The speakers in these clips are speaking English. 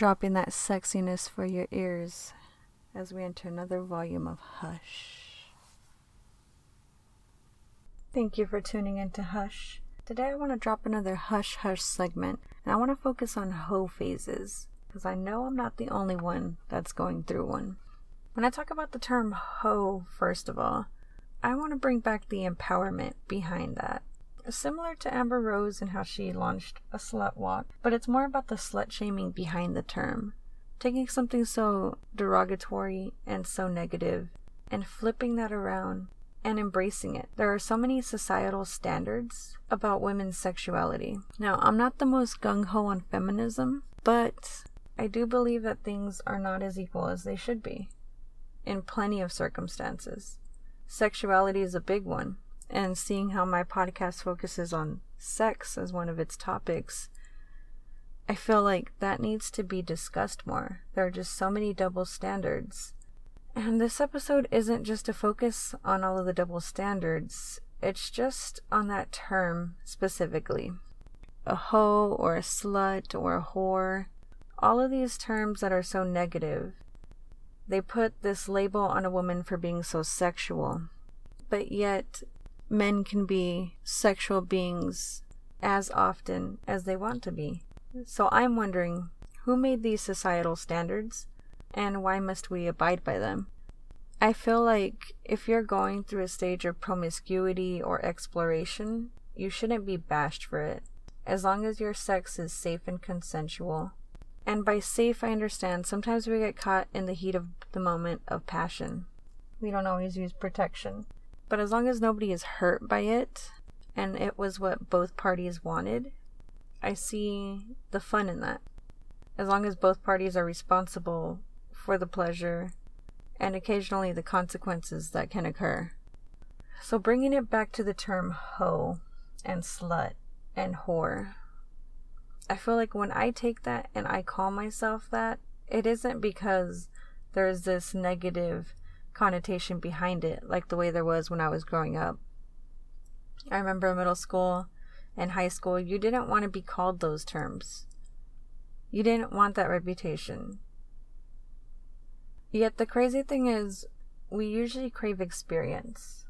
Dropping that sexiness for your ears as we enter another volume of Hush. Thank you for tuning in to Hush. Today I want to drop another Hush Hush segment, and I want to focus on hoe phases, because I know I'm not the only one that's going through one. When I talk about the term hoe, first of all, I want to bring back the empowerment behind that similar to Amber Rose and how she launched a slut walk, but it's more about the slut shaming behind the term. Taking something so derogatory and so negative and flipping that around and embracing it. There are so many societal standards about women's sexuality. Now, I'm not the most gung ho on feminism, but I do believe that things are not as equal as they should be in plenty of circumstances. Sexuality is a big one and seeing how my podcast focuses on sex as one of its topics, I feel like that needs to be discussed more. There are just so many double standards. And this episode isn't just a focus on all of the double standards, it's just on that term specifically. A hoe or a slut or a whore, all of these terms that are so negative, they put this label on a woman for being so sexual. But yet, men can be sexual beings as often as they want to be. So I'm wondering who made these societal standards and why must we abide by them? I feel like if you're going through a stage of promiscuity or exploration, you shouldn't be bashed for it, as long as your sex is safe and consensual. And by safe, I understand sometimes we get caught in the heat of the moment of passion. We don't always use protection. But as long as nobody is hurt by it and it was what both parties wanted, I see the fun in that. As long as both parties are responsible for the pleasure and occasionally the consequences that can occur. So, bringing it back to the term hoe and slut and whore, I feel like when I take that and I call myself that, it isn't because there's this negative connotation behind it, like the way there was when I was growing up. I remember middle school and high school, you didn't want to be called those terms. You didn't want that reputation. Yet the crazy thing is, we usually crave experience.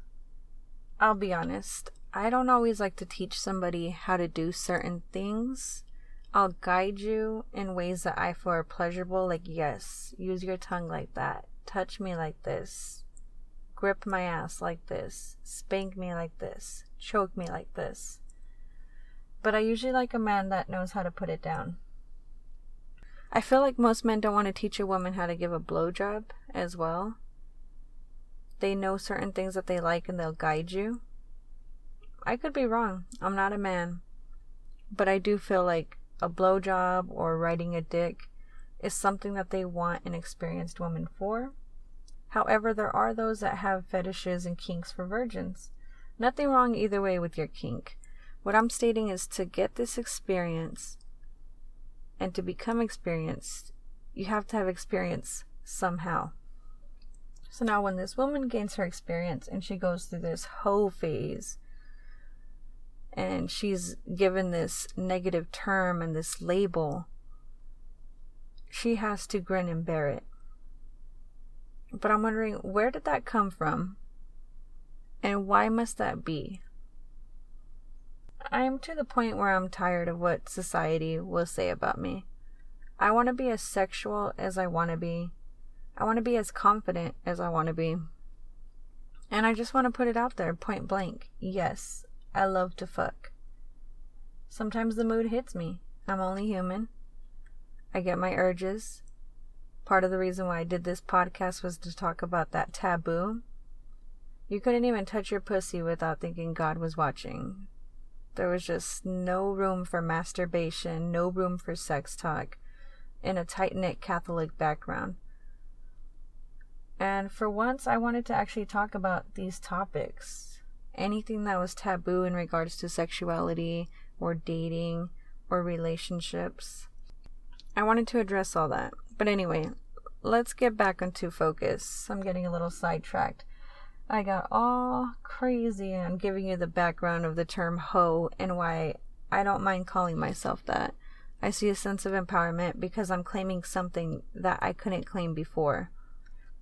I'll be honest, I don't always like to teach somebody how to do certain things. I'll guide you in ways that I feel are pleasurable, like, yes, use your tongue like that touch me like this, grip my ass like this, spank me like this, choke me like this. But I usually like a man that knows how to put it down. I feel like most men don't want to teach a woman how to give a blowjob as well. They know certain things that they like and they'll guide you. I could be wrong. I'm not a man. But I do feel like a blowjob or riding a dick is something that they want an experienced woman for. However, there are those that have fetishes and kinks for virgins. Nothing wrong either way with your kink. What I'm stating is to get this experience and to become experienced, you have to have experience somehow. So now, when this woman gains her experience and she goes through this hoe phase, and she's given this negative term and this label, she has to grin and bear it. But I'm wondering where did that come from? And why must that be? I am to the point where I'm tired of what society will say about me. I want to be as sexual as I want to be. I want to be as confident as I want to be. And I just want to put it out there point blank. Yes, I love to fuck. Sometimes the mood hits me. I'm only human. I get my urges. Part of the reason why I did this podcast was to talk about that taboo. You couldn't even touch your pussy without thinking God was watching. There was just no room for masturbation, no room for sex talk in a tight knit Catholic background. And for once, I wanted to actually talk about these topics. Anything that was taboo in regards to sexuality or dating or relationships. I wanted to address all that. But anyway, let's get back into focus. I'm getting a little sidetracked. I got all crazy on giving you the background of the term hoe and why I don't mind calling myself that. I see a sense of empowerment because I'm claiming something that I couldn't claim before.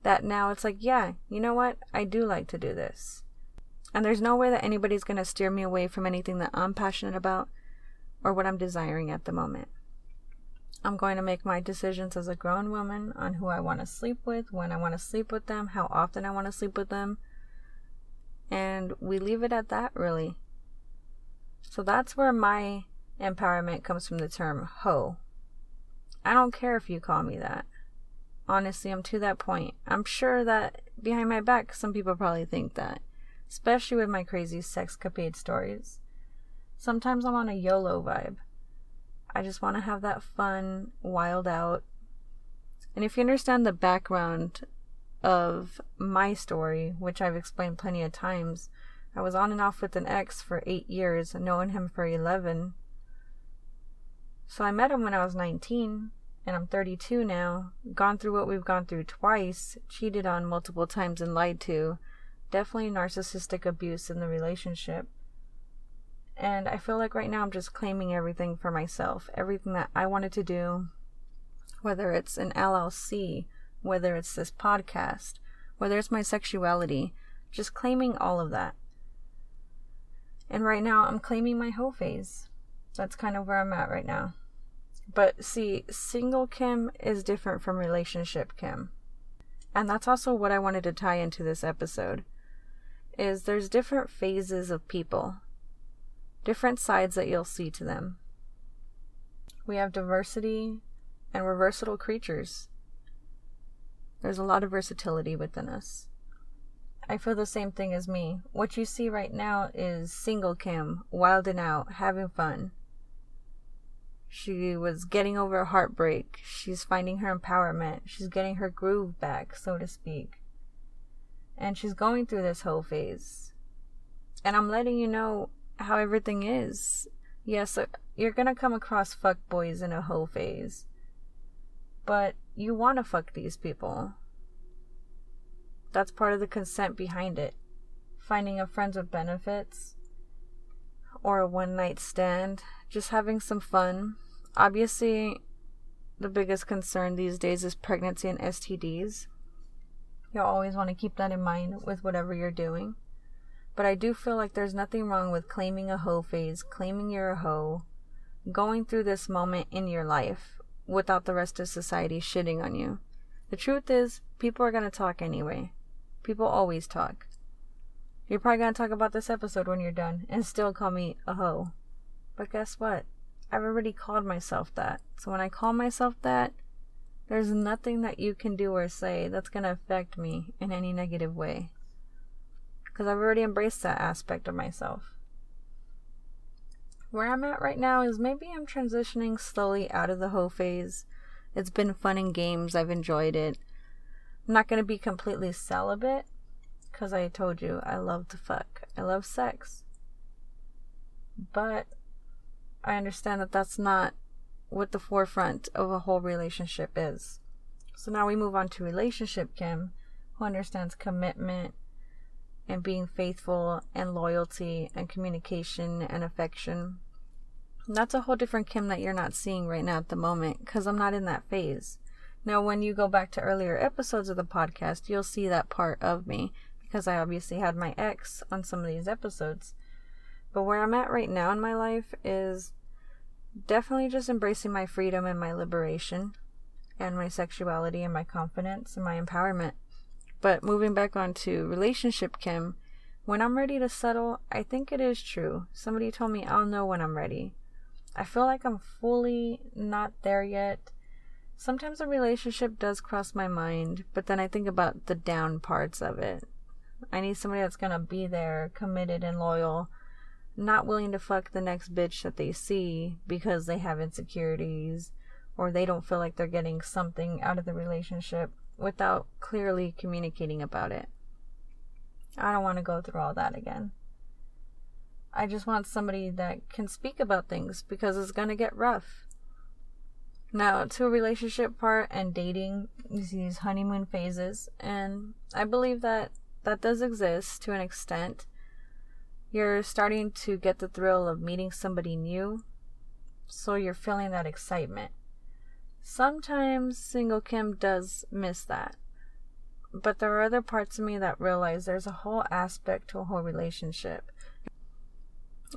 That now it's like, yeah, you know what? I do like to do this. And there's no way that anybody's going to steer me away from anything that I'm passionate about or what I'm desiring at the moment. I'm going to make my decisions as a grown woman on who I want to sleep with, when I want to sleep with them, how often I want to sleep with them, and we leave it at that, really. So that's where my empowerment comes from the term hoe. I don't care if you call me that. Honestly, I'm to that point. I'm sure that behind my back, some people probably think that, especially with my crazy sexcapade stories. Sometimes I'm on a YOLO vibe. I just want to have that fun, wild out. And if you understand the background of my story, which I've explained plenty of times. I was on and off with an ex for eight years, knowing him for 11. So I met him when I was 19, and I'm 32 now. Gone through what we've gone through twice, cheated on multiple times and lied to. Definitely narcissistic abuse in the relationship. And I feel like right now I'm just claiming everything for myself. Everything that I wanted to do, whether it's an LLC, whether it's this podcast, whether it's my sexuality, just claiming all of that. And right now, I'm claiming my hoe phase. That's kind of where I'm at right now. But see, single Kim is different from relationship Kim. And that's also what I wanted to tie into this episode. Is there's different phases of people. Different sides that you'll see to them. We have diversity and we're versatile creatures. There's a lot of versatility within us. I feel the same thing as me. What you see right now is single Kim, wilding out, having fun. She was getting over a heartbreak. She's finding her empowerment. She's getting her groove back, so to speak. And she's going through this whole phase. And I'm letting you know how everything is. Yes, uh, you're gonna come across fuck boys in a hoe phase. But you want to fuck these people. That's part of the consent behind it. Finding a friends with benefits or a one night stand, just having some fun. Obviously, the biggest concern these days is pregnancy and STDs. You'll always want to keep that in mind with whatever you're doing. But I do feel like there's nothing wrong with claiming a hoe phase, claiming you're a hoe, going through this moment in your life without the rest of society shitting on you. The truth is, people are going to talk anyway. People always talk. You're probably going to talk about this episode when you're done and still call me a hoe. But guess what? I've already called myself that. So when I call myself that, there's nothing that you can do or say that's going to affect me in any negative way. Because I've already embraced that aspect of myself where I'm at right now is maybe I'm transitioning slowly out of the hoe phase. It's been fun and games. I've enjoyed it. I'm not going to be completely celibate because I told you I love to fuck. I love sex. But I understand that that's not what the forefront of a whole relationship is. So now we move on to relationship Kim, who understands commitment and being faithful and loyalty and communication and affection. That's a whole different Kim that you're not seeing right now at the moment because I'm not in that phase. Now, when you go back to earlier episodes of the podcast, you'll see that part of me because I obviously had my ex on some of these episodes. But where I'm at right now in my life is definitely just embracing my freedom and my liberation and my sexuality and my confidence and my empowerment. But moving back on to relationship Kim, when I'm ready to settle, I think it is true. Somebody told me I'll know when I'm ready. I feel like I'm fully not there yet. Sometimes a relationship does cross my mind, but then I think about the down parts of it. I need somebody that's gonna be there, committed and loyal, not willing to fuck the next bitch that they see because they have insecurities or they don't feel like they're getting something out of the relationship without clearly communicating about it. I don't want to go through all that again. I just want somebody that can speak about things because it's going to get rough. Now, to a relationship part and dating, you see these honeymoon phases, and I believe that that does exist to an extent. You're starting to get the thrill of meeting somebody new, so you're feeling that excitement. Sometimes single Kim does miss that. But there are other parts of me that realize there's a whole aspect to a whole relationship.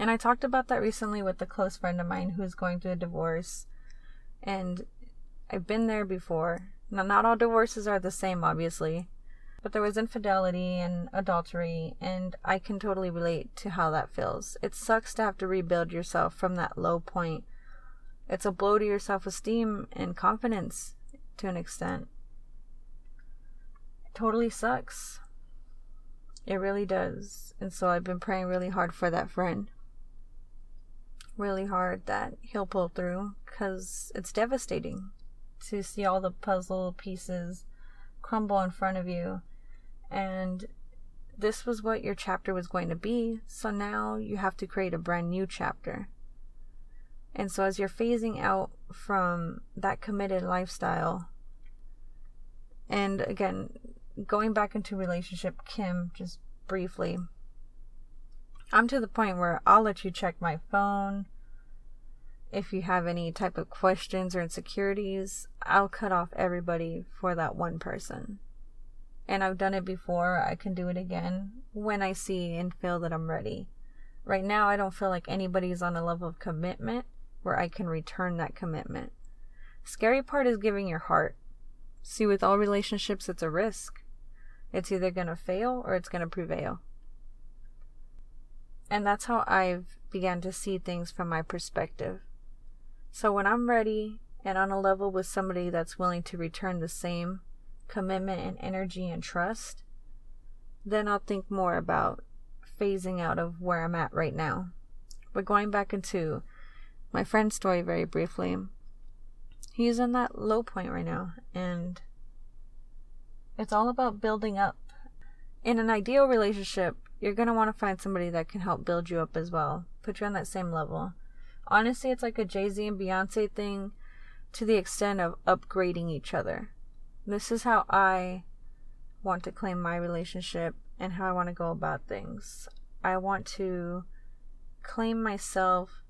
And I talked about that recently with a close friend of mine who's going through a divorce. And I've been there before. Now, not all divorces are the same, obviously. But there was infidelity and adultery, and I can totally relate to how that feels. It sucks to have to rebuild yourself from that low point it's a blow to your self esteem and confidence to an extent. It totally sucks. It really does. And so I've been praying really hard for that friend. Really hard that he'll pull through because it's devastating to see all the puzzle pieces crumble in front of you. And this was what your chapter was going to be. So now you have to create a brand new chapter. And so, as you're phasing out from that committed lifestyle, and again, going back into relationship, Kim, just briefly, I'm to the point where I'll let you check my phone. If you have any type of questions or insecurities, I'll cut off everybody for that one person. And I've done it before, I can do it again when I see and feel that I'm ready. Right now, I don't feel like anybody's on a level of commitment where I can return that commitment. Scary part is giving your heart. See, with all relationships, it's a risk. It's either going to fail or it's going to prevail. And that's how I've began to see things from my perspective. So when I'm ready and on a level with somebody that's willing to return the same commitment and energy and trust, then I'll think more about phasing out of where I'm at right now. But going back into my friend's story very briefly. He's in that low point right now, and it's all about building up. In an ideal relationship, you're going to want to find somebody that can help build you up as well, put you on that same level. Honestly, it's like a Jay Z and Beyonce thing to the extent of upgrading each other. This is how I want to claim my relationship and how I want to go about things. I want to claim myself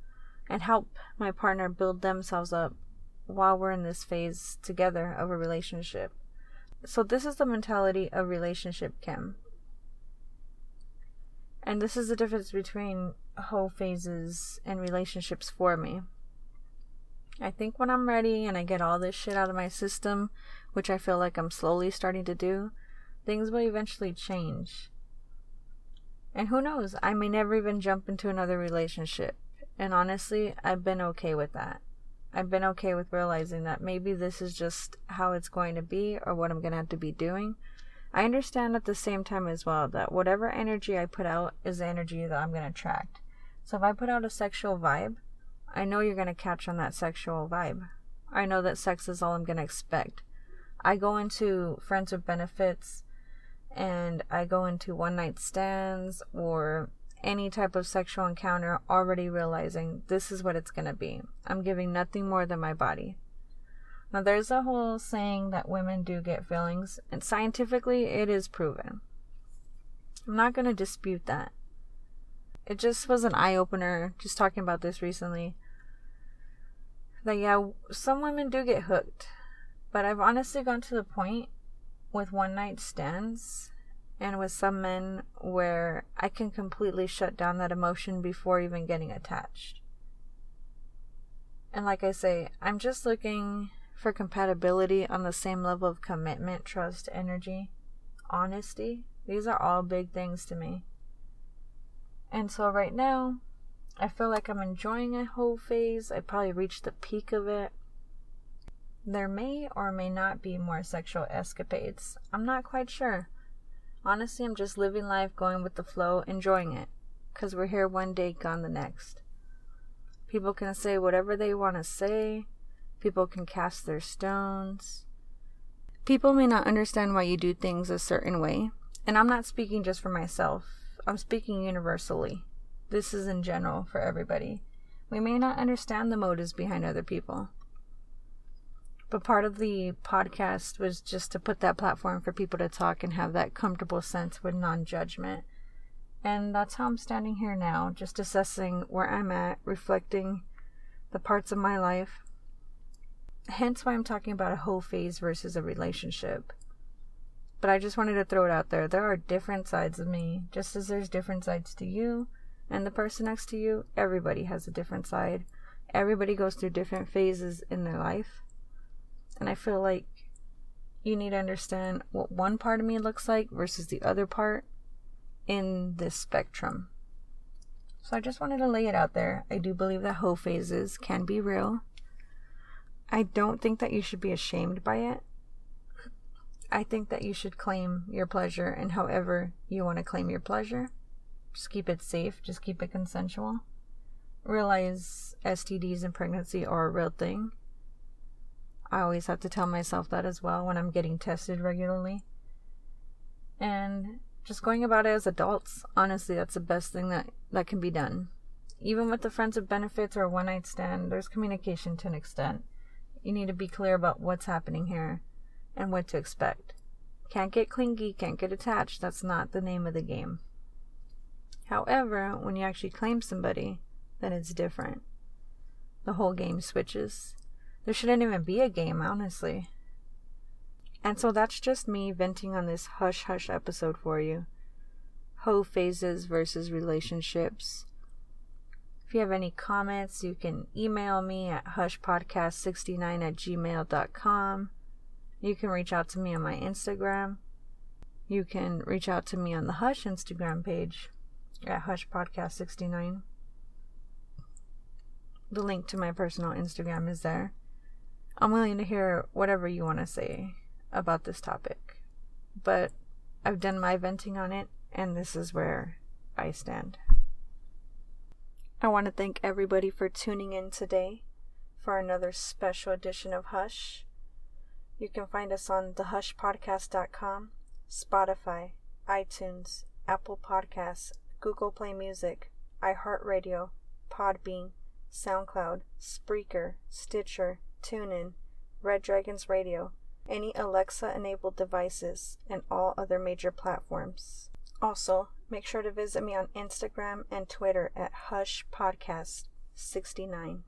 and help my partner build themselves up while we're in this phase together of a relationship. So, this is the mentality of relationship Kim. And this is the difference between whole phases and relationships for me. I think when I'm ready and I get all this shit out of my system, which I feel like I'm slowly starting to do, things will eventually change. And who knows, I may never even jump into another relationship. And honestly, I've been okay with that. I've been okay with realizing that maybe this is just how it's going to be or what I'm going to have to be doing. I understand at the same time as well that whatever energy I put out is the energy that I'm going to attract. So if I put out a sexual vibe, I know you're going to catch on that sexual vibe. I know that sex is all I'm going to expect. I go into friends with benefits and I go into one night stands or any type of sexual encounter already realizing this is what it's going to be. I'm giving nothing more than my body. Now, there's a whole saying that women do get feelings, and scientifically, it is proven. I'm not going to dispute that. It just was an eye opener, just talking about this recently. That, yeah, some women do get hooked, but I've honestly gone to the point with one night stands and with some men where I can completely shut down that emotion before even getting attached. And like I say, I'm just looking for compatibility on the same level of commitment, trust, energy, honesty. These are all big things to me. And so right now, I feel like I'm enjoying a whole phase. I probably reached the peak of it. There may or may not be more sexual escapades. I'm not quite sure. Honestly, I'm just living life, going with the flow, enjoying it. Because we're here one day, gone the next. People can say whatever they want to say. People can cast their stones. People may not understand why you do things a certain way. And I'm not speaking just for myself, I'm speaking universally. This is in general for everybody. We may not understand the motives behind other people. But part of the podcast was just to put that platform for people to talk and have that comfortable sense with non judgment. And that's how I'm standing here now, just assessing where I'm at, reflecting the parts of my life hence why I'm talking about a whole phase versus a relationship. But I just wanted to throw it out there. There are different sides of me, just as there's different sides to you and the person next to you. Everybody has a different side. Everybody goes through different phases in their life. And I feel like you need to understand what one part of me looks like versus the other part in this spectrum. So I just wanted to lay it out there. I do believe that whole phases can be real I don't think that you should be ashamed by it. I think that you should claim your pleasure and however you want to claim your pleasure. Just keep it safe, just keep it consensual. Realize STDs and pregnancy are a real thing. I always have to tell myself that as well when I'm getting tested regularly. And just going about it as adults, honestly, that's the best thing that, that can be done. Even with the friends of benefits or a one night stand, there's communication to an extent. You need to be clear about what's happening here and what to expect. Can't get clingy, can't get attached. That's not the name of the game. However, when you actually claim somebody, then it's different. The whole game switches. There shouldn't even be a game, honestly. And so that's just me venting on this hush hush episode for you. Hoe phases versus relationships. If you have any comments, you can email me at hushpodcast69 at gmail.com. You can reach out to me on my Instagram. You can reach out to me on the Hush Instagram page at hushpodcast69. The link to my personal Instagram is there. I'm willing to hear whatever you want to say about this topic. But I've done my venting on it, and this is where I stand. I want to thank everybody for tuning in today for another special edition of Hush. You can find us on thehushpodcast.com, Spotify, iTunes, Apple Podcasts, Google Play Music, iHeartRadio, Podbean, SoundCloud, Spreaker, Stitcher, TuneIn, Red Dragons Radio, any Alexa enabled devices, and all other major platforms. Also, make sure to visit me on Instagram and Twitter at Hush Podcast 69.